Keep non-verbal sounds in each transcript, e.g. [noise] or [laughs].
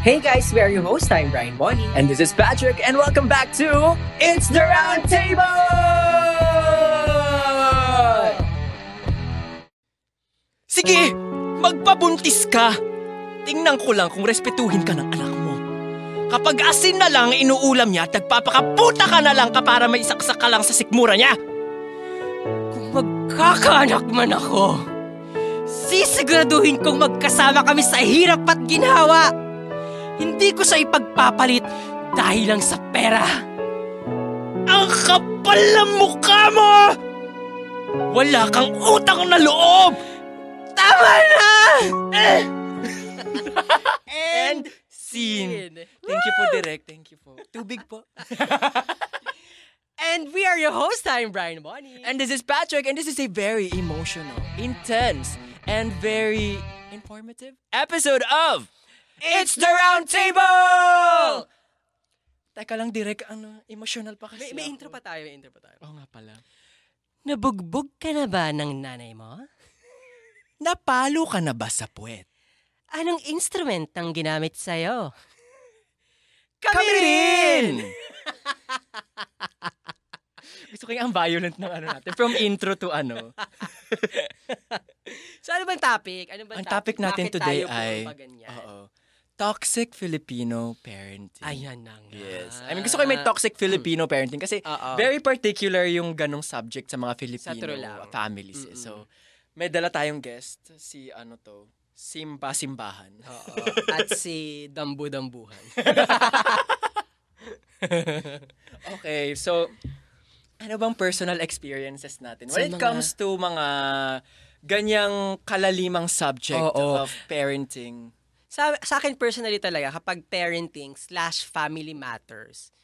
Hey guys, we are your host. I'm Brian Bonnie. And this is Patrick, and welcome back to It's the Round Table! Sige, magpabuntis ka. Tingnan ko lang kung respetuhin ka ng anak mo. Kapag asin na lang inuulam niya at nagpapakaputa ka na lang ka para may isaksak ka lang sa sikmura niya. Kung magkakaanak man ako, sisiguraduhin kong magkasama kami sa hirap at ginhawa. Hindi ko siya ipagpapalit dahil lang sa pera. Ang kapal ng mukha mo! Wala kang utang na loob! Tama na! [laughs] And scene. Thank you po, Direk. Thank you po. Tubig po. And we are your host. I'm Brian Bonnie. And this is Patrick, and this is a very emotional, intense, and very informative episode of It's the Round Table! Teka lang, Direk, ano, emotional pa kasi may, may ako. intro pa tayo, may intro pa tayo. Oo nga pala. Nabugbog ka na ba ng nanay mo? Napalo ka na ba sa puwet? Anong instrument ang ginamit sa'yo? Kami rin! [laughs] Gusto ko yung ang violent ng ano natin. From intro to ano. [laughs] So ano bang topic? Ano bang Ang topic natin Bakit today tayo ay... Oo. Toxic Filipino parenting. Ayan na nga. Yes. I mean, gusto ko may toxic Filipino parenting kasi Oo. very particular yung ganong subject sa mga Filipino lang. families. eh. Mm-mm. So, may dala tayong guest, si ano to, Simba Simbahan. Oo. At si Dambu Dambuhan. [laughs] Okay, so, ano bang personal experiences natin? Sa When it mga- comes to mga ganyang kalalimang subject Oo. of parenting. Sa, sa akin personally talaga, kapag parenting slash family matters,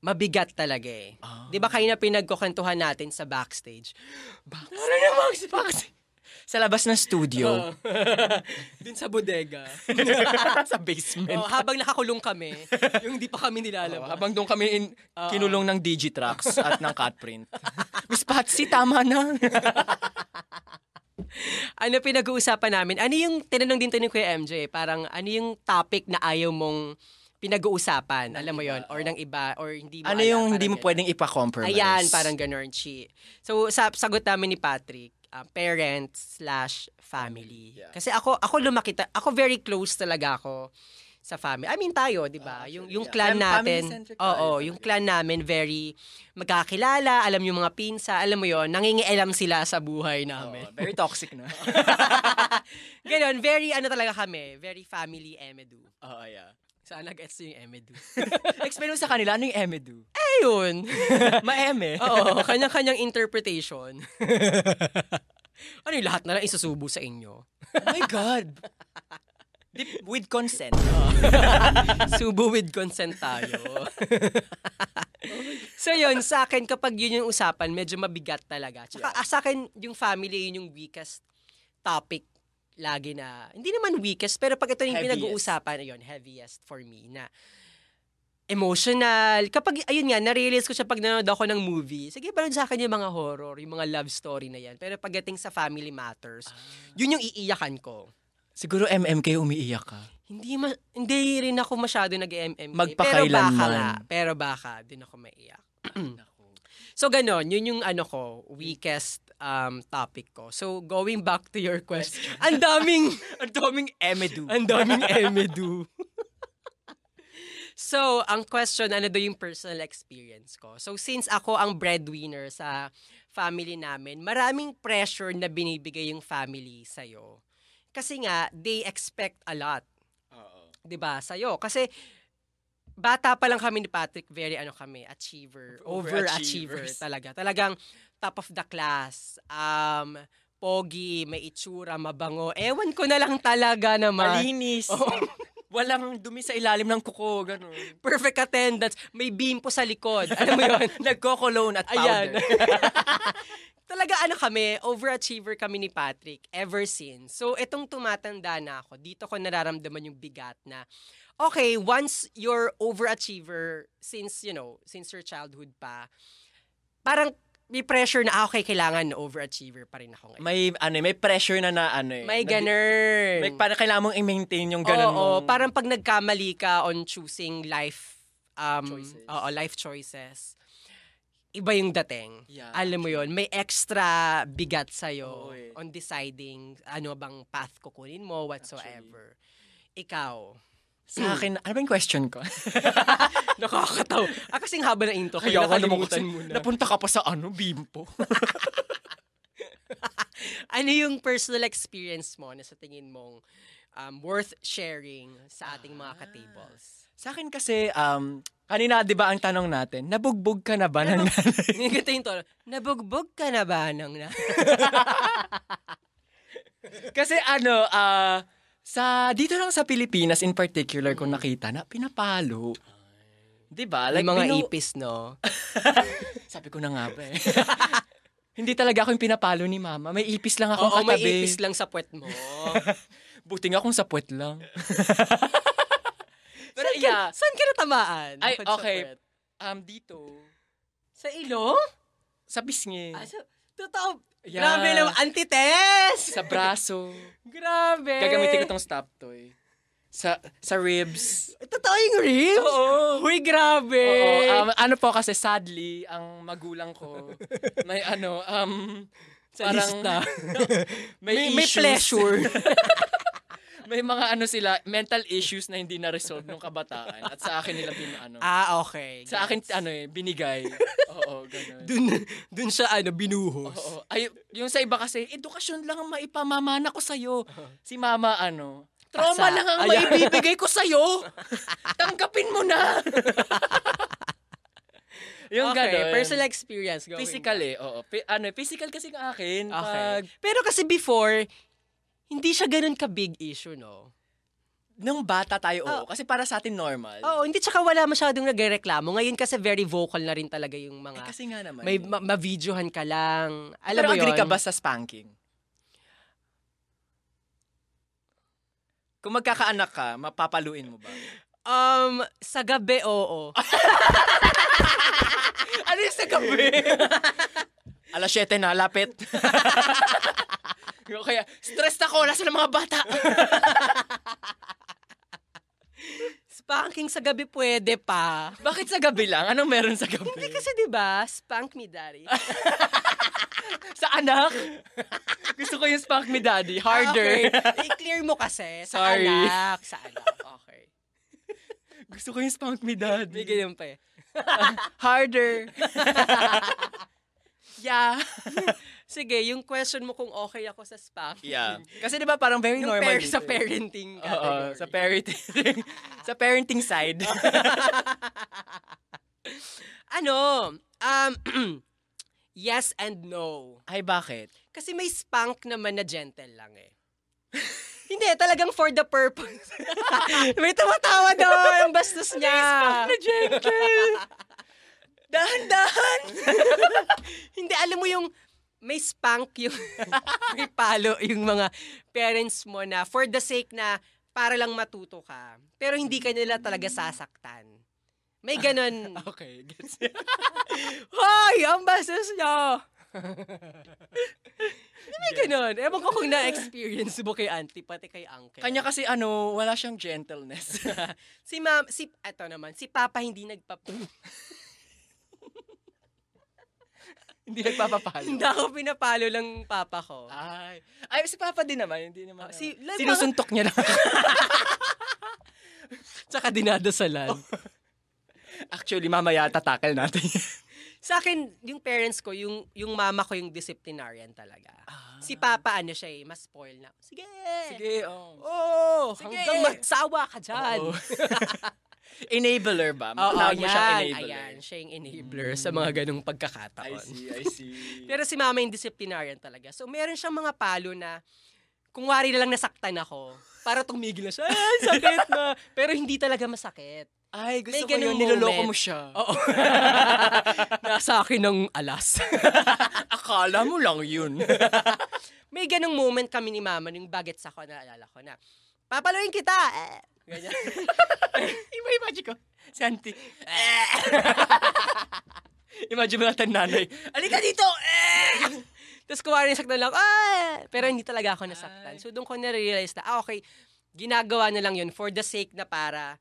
mabigat talaga eh. Ah. Di ba kayo na pinagkukwentuhan natin sa backstage? [gasps] Ano namang box? Sa labas ng studio. [laughs] Dun sa bodega. [laughs] sa basement. oh, habang nakakulong kami, yung hindi pa kami nilalabas. habang doon kami in, Oo. kinulong ng Digitrax at ng Catprint. [laughs] Miss Patsy, tama na. [laughs] ano pinag-uusapan namin? Ano yung, tinanong din to ni Kuya MJ, parang ano yung topic na ayaw mong pinag-uusapan, alam mo yon or ng iba, or hindi mo ano alam, yung hindi mo ganun. pwedeng ipa-compromise? Ayan, parang ganun, chi. So, sa sagot namin ni Patrick, uh, parents slash family. Yeah. Kasi ako, ako lumaki, ta- ako very close talaga ako sa family. I mean tayo, 'di ba? Ah, yung yung yeah. clan natin. Oo, tayo, yung clan namin very magkakilala, alam yung mga pinsa, alam mo 'yon, nangingialam sila sa buhay namin. very toxic na. [laughs] Ganon, very ano talaga kami, very family emedu. Oo, yeah. Sana gets yung emedu. [laughs] Explain mo sa kanila, ano yung emedu? Ayun. [laughs] Ma-eme. Oo, kanya-kanyang interpretation. ano yung lahat na lang isusubo sa inyo? Oh my God. With consent. [laughs] Subo with consent tayo. [laughs] so yun, sa akin, kapag yun yung usapan, medyo mabigat talaga. Tsaka ah, sa akin, yung family, yun yung weakest topic lagi na, hindi naman weakest, pero pag ito yung Heaviest. pinag-uusapan, ayun, heaviest for me, na emotional. Kapag, ayun nga, na-realize ko siya pag nanonood ako ng movie. Sige, balon sa akin yung mga horror, yung mga love story na yan. Pero pagdating sa family matters, yun yung iiyakan ko. Siguro MMK umiiyak ka. Hindi ma- hindi rin ako masyado nag-MMK. Pero baka nga. Pero baka din ako maiyak. [clears throat] So ganon, yun yung ano ko, weakest um, topic ko. So going back to your question. Ang daming [laughs] Ang daming emedu. ang daming emedu. [laughs] so, ang question, ano do yung personal experience ko? So, since ako ang breadwinner sa family namin, maraming pressure na binibigay yung family sa'yo. Kasi nga, they expect a lot. Oo. 'di ba, sa'yo. Kasi bata pa lang kami ni Patrick, very ano kami, achiever, overachiever talaga. Talagang top of the class. Um, pogi, may itsura, mabango. Ewan ko na lang talaga naman. Malinis. Oo. [laughs] Walang dumi sa ilalim ng kuko, ganun. Perfect attendance. May bimpo sa likod. Alam mo yun? [laughs] Nagko-cologne at powder. Ayan. [laughs] Talaga ano kami, overachiever kami ni Patrick ever since. So, itong tumatanda na ako, dito ko nararamdaman yung bigat na, okay, once you're overachiever, since, you know, since your childhood pa, parang may pressure na, ah, okay, kailangan overachiever pa rin ako ngayon. May, ano, may pressure na na, ano eh. May ganun. May, parang kailangan mong i-maintain yung ganun Oo, mo. parang pag nagkamali ka on choosing life um Choices. oo, life choices. Iba yung dating. Yeah, Alam mo yon, may extra bigat sa Oo eh. on deciding ano bang path kukunin mo whatsoever. Ikaw, Sa akin, ano ba yung question ko? [laughs] nakakataw. Ah, kasing haba na intro, Kaya nakalimutan mo na. napunta ka pa sa ano, bimpo. [laughs] ano yung personal experience mo na sa tingin mong um, worth sharing sa ating mga Ah. ka-tables? sa akin kasi, um, kanina, di ba ang tanong natin, nabugbog ka na ba ng nanay? Ganito yung tono, nabugbog ka na ba ng na? [laughs] kasi ano, ah, sa, dito lang sa Pilipinas in particular, kung nakita na, pinapalo. Di ba? Like, mga binu- ipis, no? [laughs] Sabi ko na nga ba eh. [laughs] Hindi talaga ako yung pinapalo ni mama. May ipis lang akong Oo, may katabi. ipis lang sa puwet mo. Buti nga kung sa puwet lang. Saan, yeah, ka, saan ka natamaan? Ay, okay. um, dito, Sa ilong? sa bisngi, Ah, sa, totoo. Yeah. Grabe naman. Antites! sa braso. [laughs] Grabe. Gagamitin ko tong stop toy. Sa sa ribs. Totoo yung ribs? Oo. Uy, grabe. Oo, um, ano po kasi sadly, ang magulang ko, may ano, um, Sa parang, lista. [laughs] may, may, may issues. pleasure. [laughs] may mga ano sila, mental issues na hindi na-resolve nung kabataan. At sa akin nila bin, ano, ah, okay. sa akin, ano eh, binigay. Oo, ganun. Dun, dun siya, ano, binuhos. Oo. Ay, yung sa iba kasi, edukasyon lang ang maipamamana ko sa'yo. Si mama, ano, trauma Asa. lang ang Ayan. maibibigay ko sa'yo. [laughs] Tanggapin mo na. [laughs] yung okay, ganun. personal experience. Going Physical eh, oo. Pi- ano, physical kasi ng akin. Okay. Pag, Pero kasi before, hindi siya ganun ka-big issue, no? nung bata tayo, oo. Kasi para sa atin normal. Oo, hindi tsaka wala masyadong nagrereklamo. Ngayon kasi very vocal na rin talaga yung Eh, mga... kasi nga naman. may eh. ma- ma-videohan ka lang. Alam Pero mo agree yun? ka ba sa spanking? Kung magkakaanak ka, mapapaluin mo ba? Um, sa gabi, oo. [laughs] ano yung sa gabi? [laughs] Alas 7 na, lapit. [laughs] Kaya, stressed ako, nasa ng mga bata. [laughs] Spanking sa gabi pwede pa. Bakit sa gabi lang? Anong meron sa gabi? Hindi kasi 'di ba, spank me daddy. [laughs] Sa anak? Gusto ko yung spank me daddy. Harder. Ah, okay. I-clear mo kasi sa Sorry. anak, sa anak. Okay. Gusto ko yung spank me daddy. May ganyan pa eh. Harder. [laughs] yeah. Sige, yung question mo kung okay ako sa spanking. Yeah. [laughs] Kasi di ba parang very Yung normal par- dito sa parenting category. sa parenting. [laughs] sa parenting side. [laughs] ano, um, [clears throat] yes and no. Ay, bakit? Kasi may spank naman na gentle lang eh. Hindi, talagang for the purpose. may tumatawa doon, ang bastos niya. na gentle. Dahan-dahan. Hindi, alam mo yung may spank yung [laughs] may palo yung mga parents mo na for the sake na para lang matuto ka. Pero hindi ka nila talaga sasaktan. May ganon. [laughs] Okay, gets. [laughs] Hoy! Ang bastos niya! may ganon. Ewan ko kung na-experience mo kay auntie, pati kay uncle. Kanya kasi ano, wala siyang gentleness. si ma'am, si, eto naman, si papa hindi nagpap... hindi nagpapapalo. hindi ako pinapalo lang papa ko. Ay. Ay, si Papa din naman. Hindi naman. Ah, si- like, Sinusuntok niya lang. [laughs] Tsaka dinadasalan. Actually, mamaya tatakal natin. [laughs] Sa akin, yung parents ko, yung yung mama ko yung disciplinarian talaga. Ah. Si papa, ano siya eh, mas spoil na. Sige! Sige, oh. Oo! Sige. hanggang magsawa ka dyan. Oo. [laughs] enabler ba? Oo, Tawag mo siyang yan. enabler. Ayan, siya yung enabler sa mga ganong I pagkakataon. see, I see. [laughs] Pero si mama yung disciplinarian talaga. So, meron siyang mga palo na kung wari na lang nasaktan ako, para tumigil na siya, ay, sakit na. [laughs] Pero hindi talaga masakit. Ay, gusto May ko yun. Niloloko mo siya. Oo. [laughs] Nasa akin ng alas. Akala mo lang yun. May ganong moment kami ni mama nung bagets ako, naalala ko na, papaluin kita! Eh, ganyan. [laughs] Iba magic ko. Si Auntie. [laughs] Imagine mo natin nanay. Alika dito! Eh! [laughs] Tapos kuha rin saktan lang, ah! Pero hindi talaga ako nasaktan. So doon ko na-realize na, ah, okay, ginagawa na lang yun for the sake na para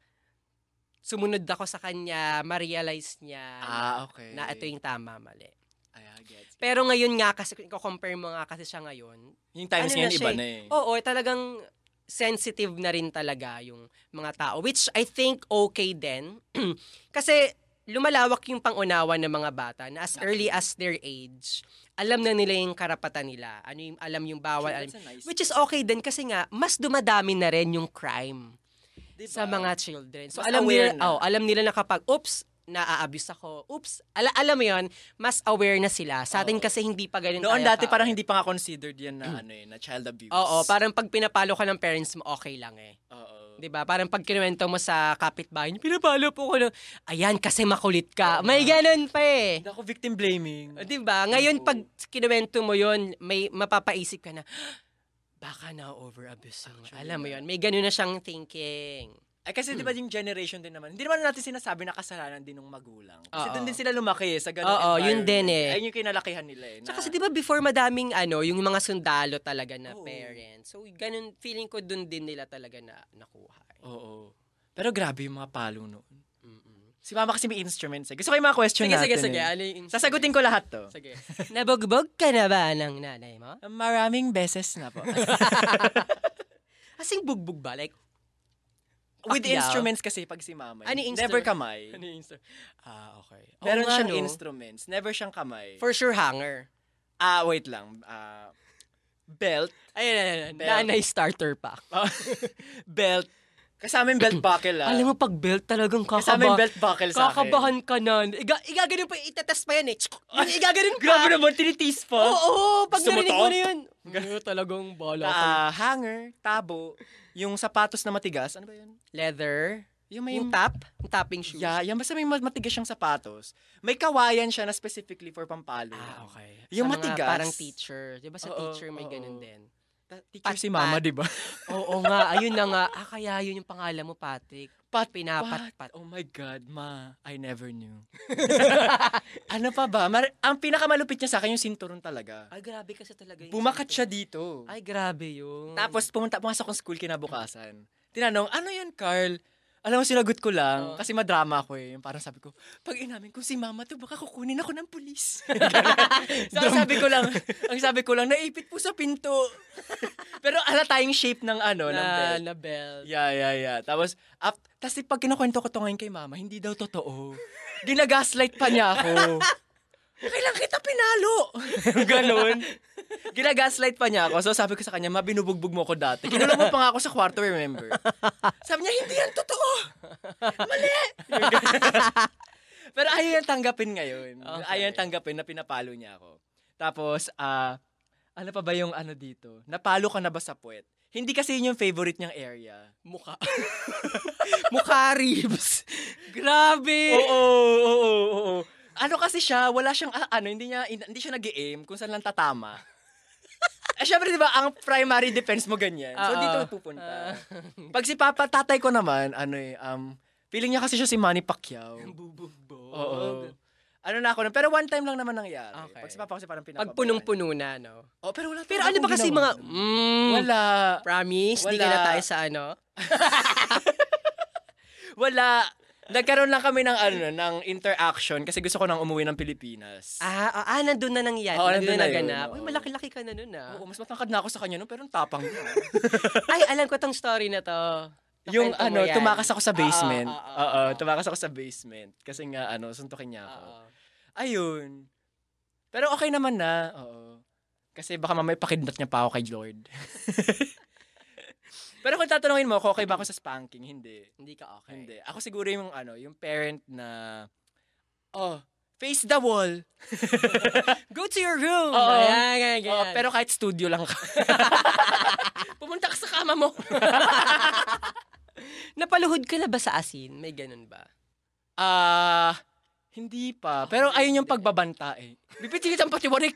sumunod ako sa kanya, ma-realize niya Ah, okay. na ito yung tama, mali. Ay, ah, gets. Pero ngayon nga, kasi kung compare mo nga kasi siya ngayon, Yung times ano ngayon, iba eh. na eh. Oo, talagang sensitive na rin talaga yung mga tao. Which I think okay din. [clears throat] Kasi lumalawak yung pangunawa ng mga bata na as early as their age, alam na nila yung karapatan nila. Ano yung alam yung bawal. Alam, nice which is okay din kasi nga, mas dumadami na rin yung crime Diba? sa mga children. So Mas alam nila, na. oh, alam nila na kapag, oops, naa-abuse ako. Oops, ala alam mo yon mas aware na sila. Sa atin Oo. kasi hindi pa ganun Noon dati parang ka-aware. hindi pa nga considered yan na ano eh, na child abuse. Oo, parang pag pinapalo ka ng parents mo, okay lang eh. Oo. 'Di ba? Parang pag kinuwento mo sa kapitbahay, pinapalo po ko ng, ayan, kasi makulit ka. May ganun pa eh. Hindi ako victim blaming. 'Di ba? Ngayon Oo. pag kinuwento mo 'yon, may mapapaisip ka na, baka na over abuse Alam mo. 'yon, may ganun na siyang thinking. Ay, kasi di ba yung generation din naman, hindi naman natin sinasabi na kasalanan din ng magulang. Kasi Oo. doon din sila lumaki eh, sa ganung Oo, yun din eh. Ayun yung kinalakihan nila eh. Tsaka na- kasi 'di ba before madaming ano, yung mga sundalo talaga na Oo. parents. So ganun feeling ko dun din nila talaga na nakuha. eh. Oo. Pero grabe yung mga palo noon. Si mama kasi may instruments eh. Gusto ko yung mga question Sige, natin sige, sige. eh. Ano yung Sasagutin ko lahat to. Sige. Nabugbog ka na ba ng nanay mo? Maraming beses na po. [laughs] Asing bugbog ba? Like, With Pacquiao? instruments kasi pag si mama. Ano yung Never kamay. ano yung instru- Ah, okay. Meron Oo nga, siyang no? instruments. Never siyang kamay. For sure, hanger. Ah, wait lang. Ah, belt. Ayun, ayun, ayun. Belt. Nanay starter pack. Ah, [laughs] belt. Kasama yung belt buckle ah. Alam mo, pag belt talagang Kasama yung kakaba. belt buckle sa akin. Kakabahan ka na. Iga, igaganon pa, itetest pa yan eh. Yung [laughs] igaganon ka. Grabe naman, tinitiis pa. Oo, oo, pag Gusto mo narinig to? mo na yun. Ganun talagang bala. Ah, hanger, tabo, yung sapatos na matigas. Ano ba yun? Leather. Yung may Yung tap. Yung tapping shoes. Yeah, yan basta may mat- matigas siyang sapatos. May kawayan siya na specifically for pampalo. Ah, okay. Yung Sa mga matigas. Parang teacher. Di ba sa Oo, teacher may oo. ganun din? Teacher si Pat-pat. mama, di ba? [laughs] Oo nga, ayun na nga. Ah, kaya yun yung pangalan mo, Patrick. Pat, Pinapat-pat. Oh my God, ma. I never knew. [laughs] ano pa ba? Mar- ang pinakamalupit niya sa akin yung sinturon talaga. Ay, grabe kasi talaga yun. Bumakat siya dito. Ay, grabe yun. Tapos pumunta pumasok akong school kinabukasan. Tinanong, ano yan, Carl? Alam mo, sinagot ko lang, Oo. kasi madrama ako eh. Yung Parang sabi ko, pag inamin ko si mama to, baka kukunin ako ng pulis. [laughs] so, ang sabi ko lang, ang sabi ko lang, naipit po sa pinto. [laughs] Pero ala tayong shape ng ano, ng na, belt. na belt. Yeah, yeah, yeah. Tapos, up, tapos pag kinukwento ko to ngayon kay mama, hindi daw totoo. Ginagaslight pa niya ako. Kailan kita pinalo? [laughs] Ganon. Ginagaslight pa niya ako. So sabi ko sa kanya, mabinubugbog mo ako dati. Kinulong mo pa nga ako sa kwarto, remember? Sabi niya, hindi yan totoo. Mali. Pero ayaw yan tanggapin ngayon. Okay. Ayaw yan tanggapin na pinapalo niya ako. Tapos, ah, ano pa ba yung ano dito? Napalo ka na ba sa puwet? Hindi kasi yun yung favorite niyang area. Mukha. [laughs] Mukha ribs. grabe. Oo, oo, oo, oo. Ano kasi siya, wala siyang, ah, ano, hindi niya, hindi siya nag aim kung saan lang tatama. eh, syempre, di ba, ang primary defense mo ganyan. So, dito pupunta. Pag si Papa, tatay ko naman, ano eh, um, feeling niya kasi siya si Manny Pacquiao. Bubugbog. Oo. Ano na ako nun. Pero one time lang naman nangyari. Okay. Pag si Papa kasi parang pinapabayaan. Pag punong-puno na, no? Oh, pero wala Pero ano ba kasi mga, mm, Wala. promise, di ka Wala. na tayo sa ano? [laughs] [laughs] Wala. Nagkaroon lang kami ng ano, ng interaction kasi gusto ko nang umuwi ng Pilipinas. Ah, ah, ah nandun na nangyari. Oo, nandun nandun na na yun, naganap. Uy, malaki-laki ka na nun, ah. Oo, mas matangkad na ako sa kanya no, pero ang tapang niya. [laughs] Ay, alam ko tong story na to. yung Nakwento ano, mo yan. tumakas ako sa basement. Oo, oo, Oo, oo. tumakas ako sa basement. Kasi nga, ano, suntukin niya ako. Oo. Ayun. Pero okay naman na. Oo. Kasi baka mamay pakidnat niya pa ako kay Lord. [laughs] Pero kung tatanungin mo, kung okay ba ako sa spanking? Hindi. Hindi ka okay. Hindi. Ako siguro yung ano, yung parent na oh, face the wall. [laughs] Go to your room. Oo. Ayan, ganyan, Oh, ganyan. pero kahit studio lang ka. [laughs] Pumunta ka sa kama mo. [laughs] Napaluhod ka na ba sa asin? May ganun ba? Ah, hindi pa. Pero ayun yung pagbabanta eh. Bipitigit ang patiwarik.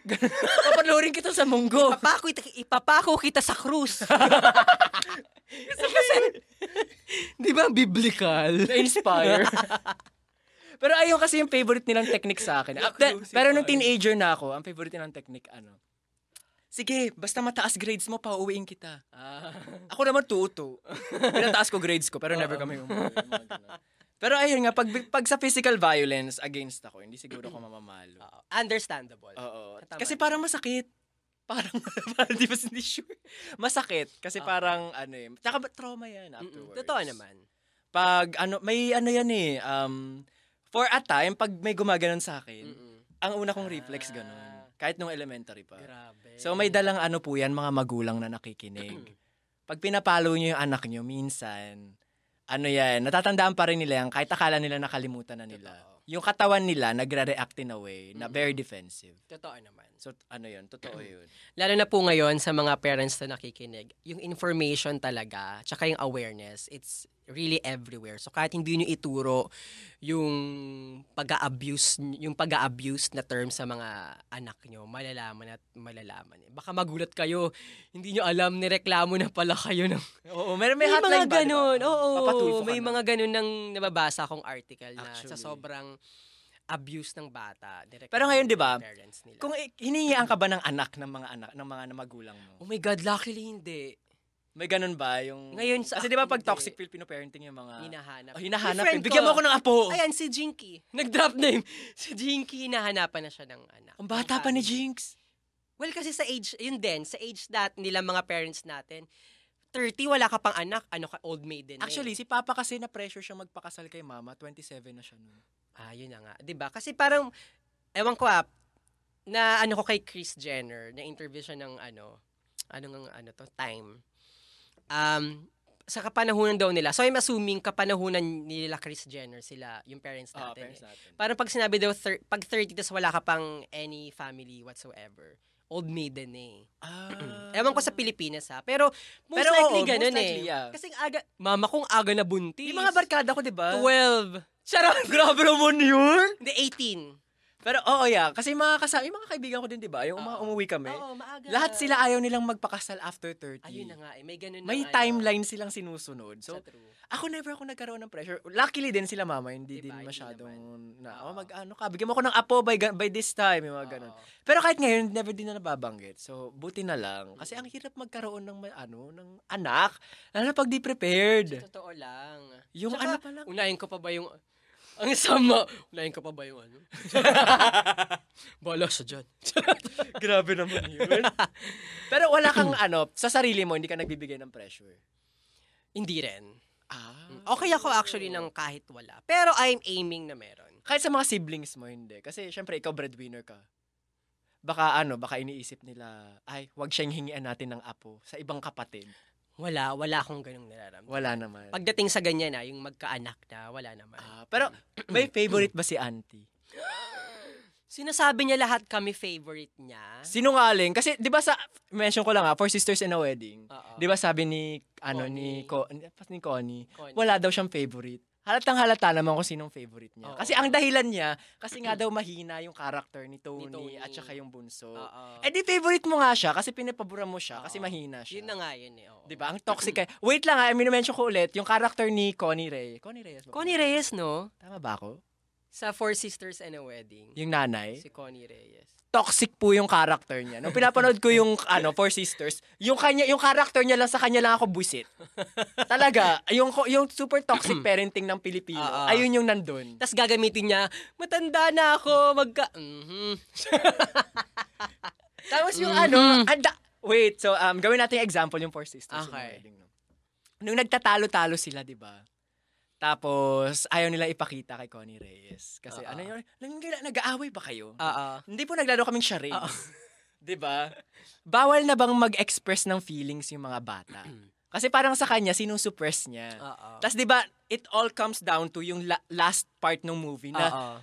Papalurin kita sa munggo. Ipapako, ipapako kita sa krus. Di ba biblical? Na-inspire. Pero ayun kasi yung favorite nilang technique sa akin. Ah, da- Crucify. pero nung teenager na ako, ang favorite nilang technique, ano, Sige, basta mataas grades mo, pauwiin kita. Ah. Ako naman tuto. Pinataas ko grades ko, pero never kami umuwi. Pero ayun nga, pag, pag sa physical violence, against ako, hindi siguro ako mamamalo. Oo. Understandable. Oo. Kasi parang masakit. Parang, [laughs] parang di ba hindi sure. Masakit. Kasi Okay. parang, ano eh. Tsaka trauma yan Mm-mm. afterwards. Totoo naman. Pag, ano, may ano yan eh. Um, for a time, pag may gumaganon sa akin, Mm-mm. ang una kong reflex Ah. ganun. Kahit nung elementary pa. Grabe. So may dalang ano po yan, mga magulang na nakikinig. Pag pinapalo nyo yung anak nyo, minsan, ano yan, natatandaan pa rin nila yan kahit akala nila nakalimutan na nila. Totoo. Yung katawan nila nagre-react in a way na very defensive. Totoo naman. So ano yun, totoo [clears throat] yun. Lalo na po ngayon sa mga parents na nakikinig, yung information talaga, tsaka yung awareness, it's really everywhere. So kahit hindi nyo ituro yung pag-abuse yung pag-abuse na term sa mga anak nyo, malalaman at malalaman. Baka magulat kayo, hindi nyo alam, nireklamo na pala kayo ng [laughs] Oo, may, may, may hotline mga ba, ganun. Oo, Papatulfo ka may mga ganun nang nababasa akong article na sa Actually. sobrang abuse ng bata. Pero ngayon, di ba. Kung hiningian ka ba ng anak ng mga anak ng mga magulang mo? oh my God, luckily hindi. May ganun ba yung Ngayon sa Kasi di ba pag hindi. toxic Filipino parenting yung mga Hinahanap. oh, hinahanap. Eh. Bigyan mo ko. ako ng apo. Ayan, si Jinky. Nag-drop name. [laughs] Si Jinky, hinahanapan na siya ng anak. Ang bata pa ni. Jinx. Well, kasi sa age, yun din, sa age that nila mga parents natin, 30, wala ka pang anak, ano ka, old maiden na Actually, eh. si Papa kasi na pressure siya magpakasal kay Mama, 27 na siya nun. Ah, yun na nga. 'Di ba? Kasi parang, ewan ko ah, na ano ko kay Chris Jenner, na interview siya ng ano, ano nga ano to, time. Um, sa kapanahunan daw nila. So I'm assuming kapanahunan nila Chris Jenner sila, yung parents Ah, natin. parents eh. natin. Parang pag sinabi daw, thir- pag 30 tas wala ka pang any family whatsoever, old maiden eh. Ah. [clears throat] Ewan ko sa Pilipinas ha, pero most Pero likely oo, ganun most likely, eh. yeah. Kasi aga, mama kong aga na buntis. Yung mga barkada ko, di ba? 12. Charot! Grabe naman yun! Hindi, 18. Pero oo, yeah. Kasi mga kasama, yung mga kaibigan ko din, di ba? Yung mga Oo. umuwi kami. Oo, maaga. Lahat sila ayaw nilang magpakasal after 30. Ayun na nga eh, may ganun May na nga, timeline silang sinusunod. So, So, ako never ako nagkaroon ng pressure. Luckily din sila mama, hindi Diba, din hindi masyadong na, Oo. oh, mag ano ka, bigyan mo ako ng apo by, by this time, yung mga ganun. Oo. Pero kahit ngayon, never din na nababanggit. So, buti na lang. Kasi ang hirap magkaroon ng, ano, ng anak, lalo na pag di prepared. Sa totoo lang. Yung Tsaka, ano pa lang. Unahin ko pa ba yung... Ang sama. Unahin ko pa ba yung ano? [laughs] Bala siya dyan. [laughs] Grabe naman yun. [laughs] Pero wala kang ano, sa sarili mo, hindi ka nagbibigay ng pressure. Hindi rin. Ah. Okay ako actually ng kahit wala. Pero I'm aiming na meron. Kahit sa mga siblings mo, hindi. Kasi syempre, ikaw breadwinner ka. Baka ano, baka iniisip nila, ay, wag siyang hingian natin ng apo sa ibang kapatid. Wala, wala akong ganung nararamdaman. Wala naman. Pagdating sa ganyan na, yung magkaanak na, wala naman. Ah, pero may favorite ba si auntie? [gasps] Sinasabi niya lahat kami favorite niya. Sinungaling. Kasi, di ba sa, mention ko lang ha, Four Sisters in a Wedding. Oo. Di ba sabi ni, ano, ni, Connie. Ko, ni Connie, Connie. wala daw siyang favorite. Halatang halata naman kung sinong favorite niya. Oo. Kasi ang dahilan niya, kasi nga daw mahina yung character ni Tony, Tony. at saka yung bunso. Oo. Eh di favorite mo nga siya kasi pinapabura mo siya kasi Oo. mahina siya. Yun na nga yun eh. oo. 'Di ba? Ang toxic kay. [clears throat] Wait lang ha, I mention ko ulit yung character ni Connie Reyes. Connie Reyes ba? Connie Reyes, no? Tama ba ako? Sa Four Sisters and a Wedding. Yung nanay. Si Connie Reyes. Toxic po yung character niya. Nung pinapanood ko yung [laughs] ano, Four Sisters, yung kanya yung character niya lang sa kanya lang ako buisit. Talaga, yung yung super toxic [clears throat] parenting ng Pilipino. Oo. ayun yung nandun. Tapos gagamitin niya, matanda na ako, magka... Mhm. [laughs] Tapos yung Mhm. ano, anda, wait, so um gawin natin yung example yung Four Sisters. yung Okay. wedding, no? Nung nagtatalo-talo sila, 'di ba? Tapos ayaw nila ipakita kay Connie Reyes kasi Oo. ano yun, nag- nag-aaway ba kayo? Oo. Hindi po naglaro kaming charades. [laughs] 'Di ba? Bawal na bang mag-express ng feelings yung mga bata? [clears throat] Kasi parang sa kanya sinusuppress niya. Tapos 'di ba, it all comes down to yung la- last part ng movie na Oo.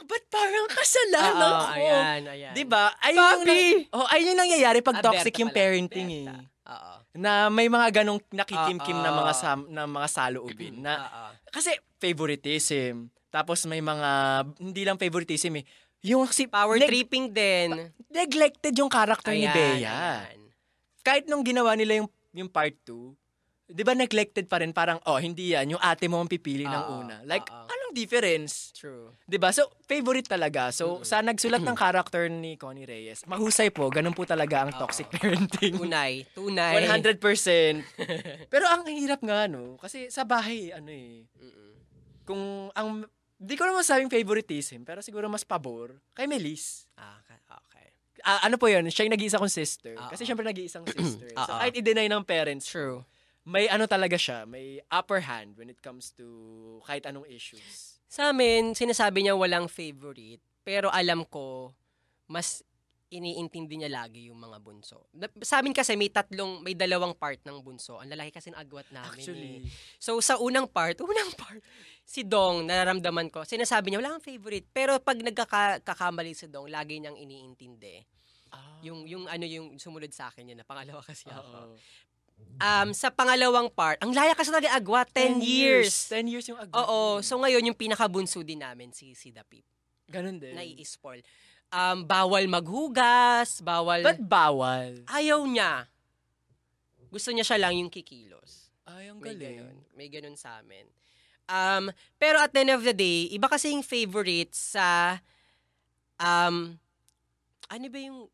ba't parang kasalanan Oo, ko? ayan, ayan. 'Di ba? Ayun yung Papi! na- oh, ayun yung nangyayari pag Ah, toxic Berta yung pala. parenting Berta. eh. Oo. Na may mga ganong nakikim-kim na Oo. mga sam, na mga saloobin na Oo. [clears throat] kasi favoritism. Tapos may mga hindi lang favoritism eh. Yung si Power neg- tripping din. neglected yung character ni Ayan, Bea. ayan. Kahit nung ginawa nila yung yung part 2, di ba neglected pa rin? Parang, oh, hindi yan. Yung ate mo ang pipili ng Oo, una. Like, oo. anong difference? True. Di ba? So, favorite talaga. So, sa nagsulat ng character ni Connie Reyes, mahusay po, ganun po talaga ang toxic parenting. Tunay. Tunay. 100%. [laughs] Pero ang hirap nga, no? Kasi sa bahay, ano eh, Mm-mm. kung ang, di ko naman sabing favoritism, pero siguro mas pabor, kay Melis. Ah, okay. Ah, ano po yun? Siya yung nag-iisa kong sister. Oo. Kasi syempre nag-iisang sister. [clears throat] so, kahit i-deny ng parents, True. May ano talaga siya, may upper hand when it comes to kahit anong issues. Sa amin, sinasabi niya walang favorite, pero alam ko, mas iniintindi niya lagi yung mga bunso. Sa amin kasi may tatlong, may dalawang part ng bunso. Ang lalaki kasi ng agwat namin. Actually, eh. So sa unang part, [laughs] unang part, si Dong, nararamdaman ko, sinasabi niya, wala kang favorite. Pero pag nagkakamali si Dong, lagi niyang iniintindi. ah, Yung, yung ano yung sumunod sa akin yun, na pangalawa kasi ako. oo. Um, sa pangalawang part, ang laya kasi talaga agwat, 10 years. 10 years yung agad. Oo, so ngayon yung pinakabunso din namin, si, si Dapip. Ganun din. nai-spoil. Um, bawal maghugas, bawal... Ba't bawal? Ayaw niya. Gusto niya siya lang yung kikilos. Ay, ang May galing. ganun. May ganun sa amin. Um, pero at the end of the day, iba kasi yung favorite sa... Um, ano ba yung...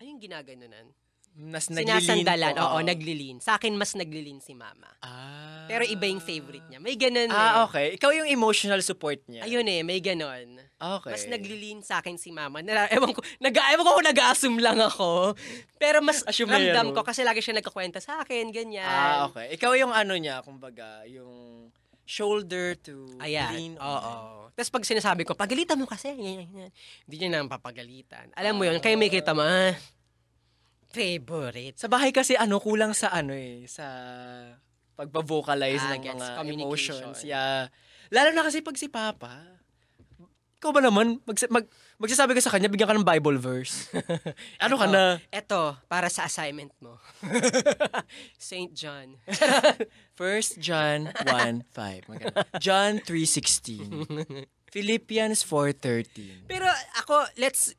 Ano yung ginaganunan? Nas naglilin Sinasandalan. po, Oo, naglilin. Sa akin, mas naglilin si mama. Ah. Pero iba yung favorite niya. May ganun Ah, eh. okay. Ikaw yung emotional support niya. Ayun eh, may ganun. Okay. Mas naglilin sa akin si mama. Nara, ewan ko, nag ewan ko kung nag-assume lang ako. Pero mas Assume ramdam ko kasi lagi siya nagkakwenta sa akin, ganyan. Ah, okay. Ikaw yung ano niya, kumbaga, yung shoulder to Ayan, lean on. oo. Tapos pag sinasabi ko, pagalitan mo kasi. Hindi niya nang papagalitan. Alam mo yun, kayo may kita mo, ah, favorite. Sa bahay kasi ano, kulang sa ano eh, sa pagpa-vocalize Ah, ng mga emotions. Yeah. Lalo na kasi pag si Papa, ikaw ba naman, mag, mag, magsasabi ka sa kanya, bigyan ka ng Bible verse. [laughs] ano ka na? Eto, para sa assignment mo. [laughs] Saint John. [laughs] 1 John 1.5. Maganda. John 3.16. Philippians 4.13. Pero ako, let's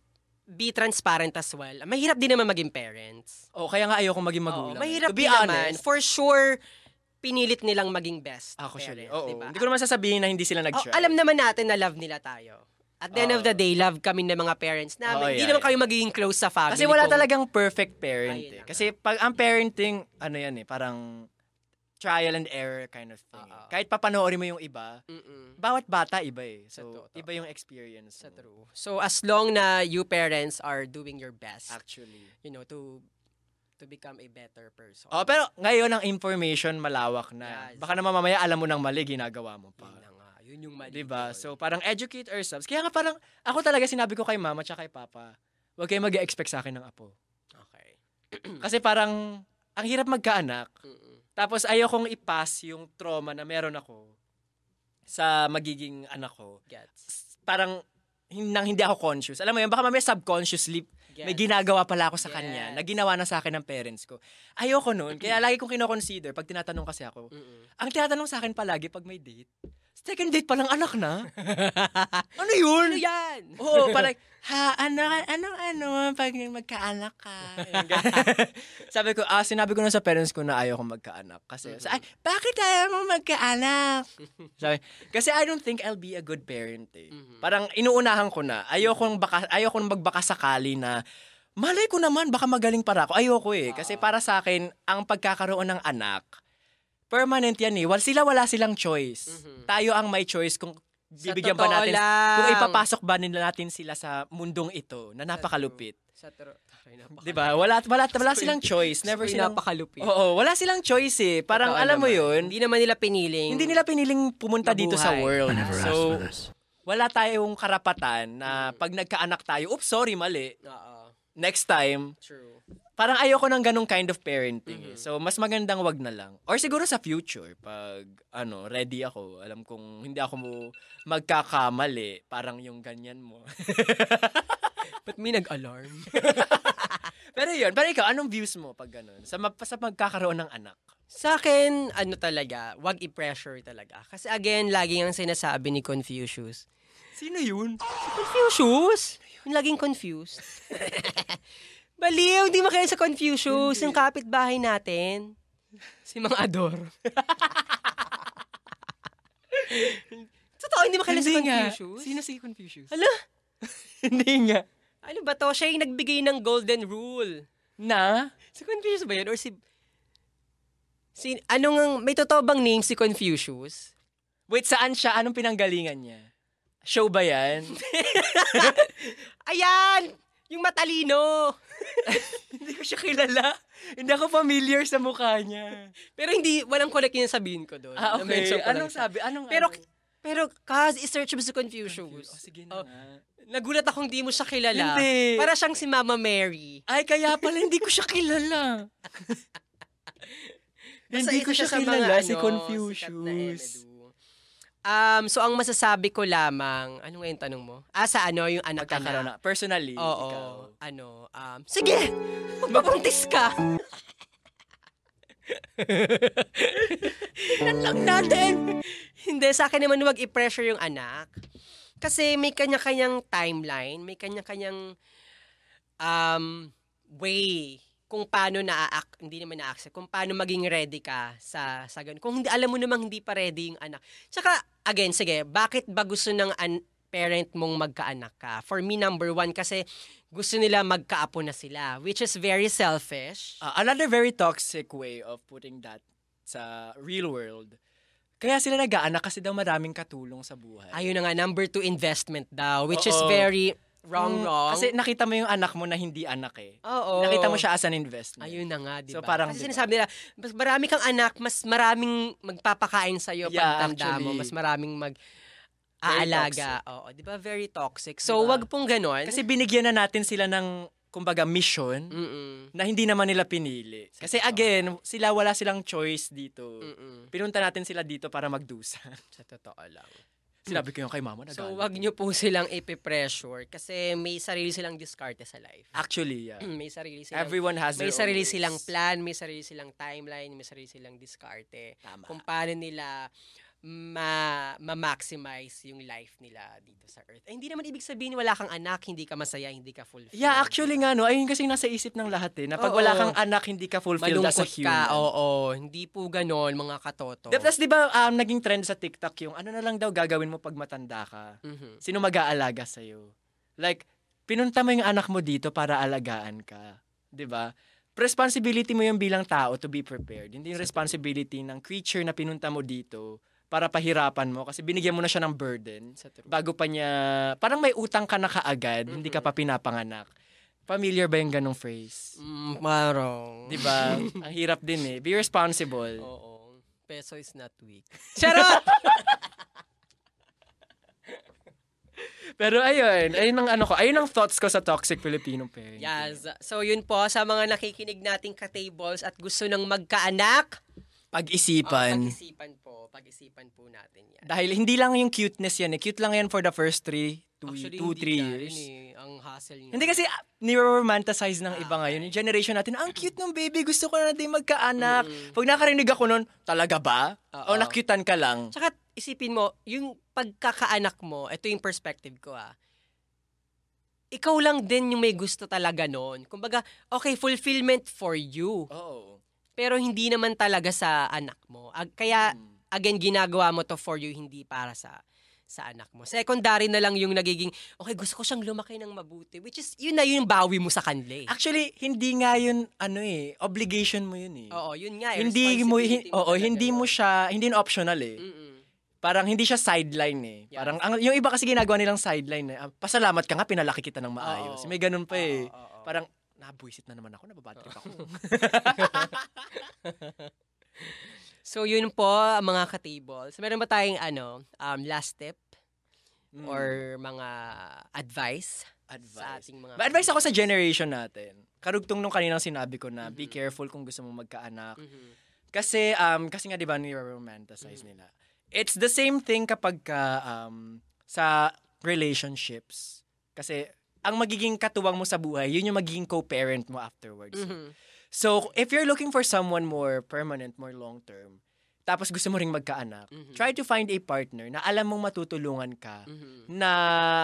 be transparent as well. Mahirap din naman maging parents. Oh, kaya nga ayoko maging Oo, magulang. mahirap to be din naman. For sure, pinilit nilang maging best actually, parent, oo. diba? Hindi ko naman sasabihin na hindi sila Oh, nag-try. alam naman natin na love nila tayo. At the end of the day, love kami ng mga parents namin. Hindi yeah, naman yeah. kayo magiging close sa family. Kasi wala kung- talagang perfect parent Ayun eh. Kasi pag ang parenting, ano yan eh, parang trial and error kind of thing. eh. Oo. Kahit papanoorin mo yung iba, Mm-mm. bawat bata iba eh. So, Totoo. iba yung experience. Sa true. So, as long na you parents are doing your best, Actually. you know, to to become a better person. Oh, pero ngayon ang information malawak na. Yes. Baka naman mamaya alam mo ng mali, ginagawa mo pa. Yun nga. Yun yung mali. 'Di ba? doon. So parang educate ourselves. Kaya nga parang ako talaga sinabi ko kay mama at kay papa, huwag kayo mag-expect sa akin ng apo. okay. [clears throat] Kasi parang ang hirap magkaanak. Mm-mm. Tapos ayokong i-pass yung trauma na meron ako sa magiging anak ko. Gets. Parang nang hindi ako conscious. Alam mo yun, baka mamaya subconsciously may Gets. ginagawa pala ako sa kanya Yes. na ginawa na sa akin ng parents ko. Ayoko noon. Kaya lagi kong kinoconsider pag tinatanong kasi ako. Mm-mm. Ang tinatanong sa akin palagi pag may date, second date pa lang anak na? [laughs] ano yun? Ano yan? Oo, parang, [laughs] ha, ano, ano, ano, pag magkaanak ka. [laughs] Sabi ko, ah, sinabi ko na sa parents ko na ayaw ko magkaanak. Kasi, Mhm. ay, bakit ayaw mo magkaanak? Sabi, kasi I don't think I'll be a good parent eh. Mhm. Parang inuunahan ko na, ayaw kong baka, ayaw kong magbaka sakali na, malay ko naman, baka magaling para ako. Ayoko eh. Kasi Oo. para sa akin, ang pagkakaroon ng anak, permanent yan eh. Wal, sila wala silang choice. Mhm. Tayo ang may choice kung Sa bibigyan ba natin lang. kung ipapasok ba nila natin sila sa mundong ito na napakalupit. Sa tro... Taray, napaka- 'Di ba? Wala wala wala silang choice. Never silang napakalupit. Oo, wala silang choice eh. Parang Totoo alam mo naman. 'yun, Hindi naman nila piniling. hindi nila piniling pumunta dito sa world. So, wala tayong karapatan na Mm. pag nagkaanak tayo, oops, sorry, mali. Oo. Next time, True. Parang ayoko ng ganong kind of parenting. eh. Mhm. So, mas magandang wag na lang. Or siguro sa future, pag ano, ready ako, alam kong hindi ako mo magkakamali, parang yung ganyan mo. [laughs] Ba't may nag-alarm? [laughs] pero yun, pero ikaw, anong views mo pag ganun? Sa, ma- sa magkakaroon ng anak? Sa akin, ano talaga, wag i-pressure talaga. Kasi again, lagi ang sinasabi ni Confucius. Sino yun? Confucius? Yung laging confused. [laughs] Baliw, hindi makaya sa Confucius. Yung kapitbahay natin. Si Mang Ador. [laughs] Totoo, hindi mo kilala si nga. Confucius? Sino si Confucius? Hala? [laughs] Hindi nga. Ano ba to? Siya yung nagbigay ng golden rule. Na? Si Confucius ba yun? Or si... Si, anong, may totoo bang name si Confucius? Wait, saan siya? Anong pinanggalingan niya? Show ba yan? [laughs] Ayan! Yung matalino! [laughs] Hindi ko siya kilala. Hindi ako familiar sa mukha niya. Pero hindi, walang connect yung sabihin ko doon. Ah, okay. Anong sabi? Anong Pero, ano? pero, Kaz, isearch mo si Confucius. Oh, sige na Oh. Nagulat akong di mo siya kilala. Hindi. Para siyang si Mama Mary. Ay, kaya pala hindi ko siya kilala. [laughs] Hindi ko siya kilala, si ano, na Confucius. Um, so, ang masasabi ko lamang, ano nga yung tanong mo? Ah, sa ano, yung Magkakaroon anak-anak. na. Personally, Oo. ikaw. Ano, um, sige! Magpapuntis ka! [laughs] Tingnan lang natin! Hindi, sa akin naman huwag i-pressure yung anak. Kasi may kanya-kanyang timeline, may kanya-kanyang um, way kung paano na hindi naman na-accept, kung paano maging ready ka sa sa ganun. Kung hindi alam mo namang hindi pa ready yung anak. Tsaka again, sige, bakit ba gusto ng an- parent mong magkaanak ka? For me number one kasi gusto nila magkaapo na sila, which is very selfish. Ah, another very toxic way of putting that sa real world. Kaya sila nag-aanak kasi daw maraming katulong sa buhay. Ayun na nga, number two, investment daw, which is Oo. very wrong, Mm, wrong. Kasi nakita mo yung anak mo na hindi anak eh. Oo. Nakita mo siya as an investment. Ayun na nga, di ba? So, parang, Kasi di ba? sinasabi nila, mas marami kang anak, mas maraming magpapakain sa'yo Yeah, pag tanda mo, mas maraming mag aalaga. Oo, di ba? Very toxic. So, Diba? wag pong ganon. Kasi binigyan na natin sila ng, kumbaga, mission Mm-mm. na hindi naman nila pinili. Kasi again, sila wala silang choice dito. Mm-mm. Pinunta natin sila dito para magdusa. Sa totoo lang. Sinabi ko yung kay mama, So, nagalit. wag nyo po silang ipipressure kasi may sarili silang diskarte sa life. Actually, yeah. [clears throat] may sarili silang Everyone has may sarili ways. silang plan, may sarili silang timeline, may sarili silang diskarte. Tama. Kung paano nila ma ma-maximize yung life nila dito sa earth. Eh, hindi naman ibig sabihin wala kang anak, hindi ka masaya, hindi ka fulfilled. Yeah, actually nga, no, ayun kasi nasa isip ng lahat eh. Na pag Oo. wala kang anak, hindi ka fulfilled as a human. ka. Oo, hindi po ganon mga katoto. Tapos di ba um, naging trend sa TikTok yung ano na lang daw gagawin mo pag matanda ka? Mhm. Sino mag-aalaga sa'yo? Like, pinunta mo yung anak mo dito para alagaan ka. Di ba? Responsibility mo yung bilang tao to be prepared. Hindi yung responsibility ng creature na pinunta mo dito para pahirapan mo kasi binigyan mo na siya ng burden bago pa niya, parang may utang ka na kaagad, hindi ka pa pinapanganak. Familiar ba yung ganong phrase? Mm, marong. Di ba? [laughs] Ang hirap din eh. Be responsible. Oo. Peso is not weak. [laughs] Charot! Pero ayun, ayun ang ano ko, ayun ang thoughts ko sa toxic Filipino parenting. yes. So, yun po, sa mga nakikinig nating ka-tables at gusto nang magkaanak, Pag-isipan. Oh, pag-isipan po. Pag-isipan po natin yan. Dahil hindi lang yung cuteness yan eh. Cute lang yan for the first three, two, Actually, two hindi three years. yun eh. Ang hassle niya. Hindi kasi ah, niro-romanticize ng iba ngayon. Yung generation natin, ang cute ng baby, gusto ko na din magkaanak. Pag nakarinig ako nun, talaga ba? Oo. O nakyutan ka lang? Tsaka isipin mo, yung pagkakaanak mo, ito yung perspective ko ah. Ikaw lang din yung may gusto talaga noon. Kumbaga, okay, fulfillment for you. Oo. Pero hindi naman talaga sa anak mo. Kaya, again, ginagawa mo to for you, hindi para sa sa anak mo. Secondary na lang yung nagiging, okay, gusto ko siyang lumaki ng mabuti. Which is, yun na yun yung bawi mo sa kanila eh. Actually, hindi nga yun, ano eh, obligation mo yun eh. Oo, yun nga. eh, hindi mo, hin- oo, hindi mo siya, hindi yun optional eh. Mm-mm. Parang hindi siya sideline eh. Yeah. Parang ang, yung iba kasi ginagawa nilang sideline eh. ah, Pasalamat ka nga, pinalaki kita ng maayos. Oo. May ganun pa eh. Oo, oo, oo. Parang, nabuisit na naman ako, nababatrip ako. [laughs] So, yun po, mga ka-tables. Meron ba tayong, ano, um, last tip Mm. or mga advice, sa advice. ating mga... Advice ako sa generation natin. Karugtong nung kaninang sinabi ko na be careful kung gusto mo magkaanak. Mhm. Kasi, um, kasi nga di ba nire-romanticize nila. It's the same thing kapag ka, um, sa relationships. Kasi, ang magiging katuwang mo sa buhay, yun yung magiging co-parent mo afterwards. Mhm. So, if you're looking for someone more permanent, more long-term, tapos gusto mo ring magkaanak, Mhm. try to find a partner na alam mong matutulungan ka Mhm. na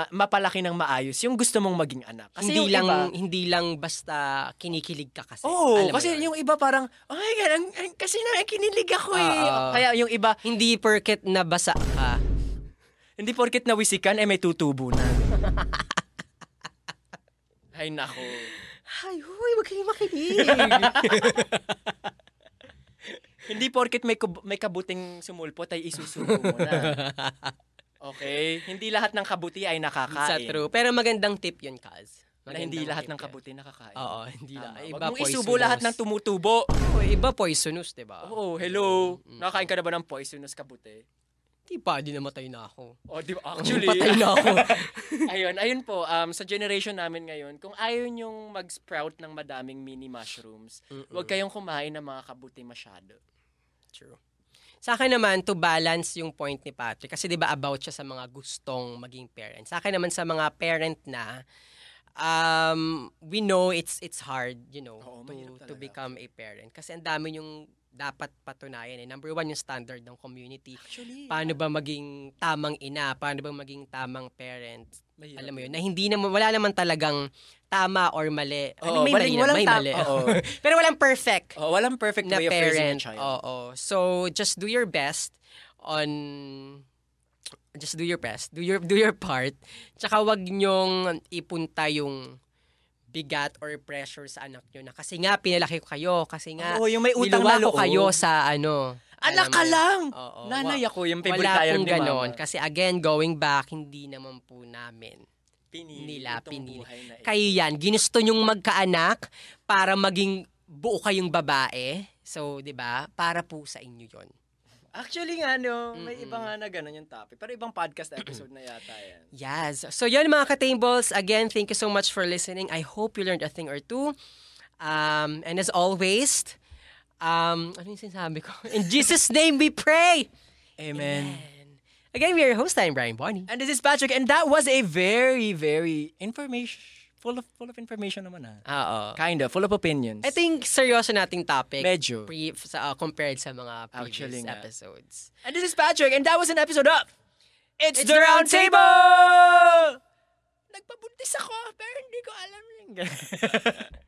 mapalaki ng maayos yung gusto mong maging anak. Kasi hindi lang iba, hindi lang basta kinikilig ka kasi. Oo, Alam kasi yun? yung iba parang, oh my God, ang, ang- kasi na kinilig ako eh. Oo. Kaya yung iba, hindi porket nabasa ka. hindi porkit nawisikan, eh may tutubo na. [laughs] Ay nako. Ay, huy, wag kayong makinig. [laughs] Hindi porkit may, kub- may kabuting sumulpot ay isusubo mo na. Okay? Hindi lahat ng kabuti ay Sa nakakain. true. Pero magandang tip yun, Kaz. Na hindi lahat ng yun. kabuti nakakain. Oo, hindi Tama. Wag Iba mong isubo lahat ng tumutubo. Oo, iba poisonous, di ba? Oo, hello. Mm. Nakakain ka na ba ng poisonous kabuti? Di pa, di namatay na ako. Oh, di ba? Actually, Patay na ako. [laughs] ayun, ayun po, um, sa generation namin ngayon, kung ayaw nyong mag-sprout ng madaming mini mushrooms, huwag kayong kumain ng mga kabuti masyado. True. Sa akin naman, to balance yung point ni Patrick, kasi di ba about siya sa mga gustong maging parent. Sa akin naman sa mga parent na, um, we know it's it's hard, you know, Oo, to, to become a parent. Kasi ang dami yung dapat patunayan. Eh. Number one, yung standard ng community. Actually, Paano ba maging tamang ina? Paano ba maging tamang parent? mahirap Alam mo yun, na hindi naman, wala naman talagang tama or mali. Oo, may mali, walang may mali. oo. [laughs] Pero walang perfect Oh, walang perfect na way of raising a parent. child. Oo. So just do your best on just do your best. Do your do your part. Tsaka wag nyong ipunta yung bigat or pressure sa anak nyo na kasi nga pinalaki ko kayo kasi nga Oo, yung may utang na loob. kayo sa ano Anak ka lang! Oo. Nanay Wa- ako, yung favorite wala pong ganon. Mama. Kasi again, going back, hindi naman po namin Pinili nila, itong pinili. buhay na ito. kayo yan. Ginusto nyong magkaanak para maging buo kayong babae. So, di ba? Para po sa inyo yon. Actually nga, no, may Mm-mm. iba nga na gano'n yung topic. Pero ibang podcast episode na yata yan. [clears throat] Yes. So, yun mga ka-tables. Again, thank you so much for listening. I hope you learned a thing or two. Um, and as always, um, ano yung sinasabi ko? [laughs] In Jesus' name we pray! Amen. And again, we are your host. I'm Brian Bonnie. And this is Patrick, and that was a very, very information, full of, full of information naman ha. Oo. Kind of, full of opinions. I think seryoso nating topic. Medyo. Pre, sa, uh, compared sa mga previous Actually nga. episodes. And this is Patrick, and that was an episode of It's, It's the the Round Round Table! Nagpabuntis ako, pero hindi ko alam. [laughs]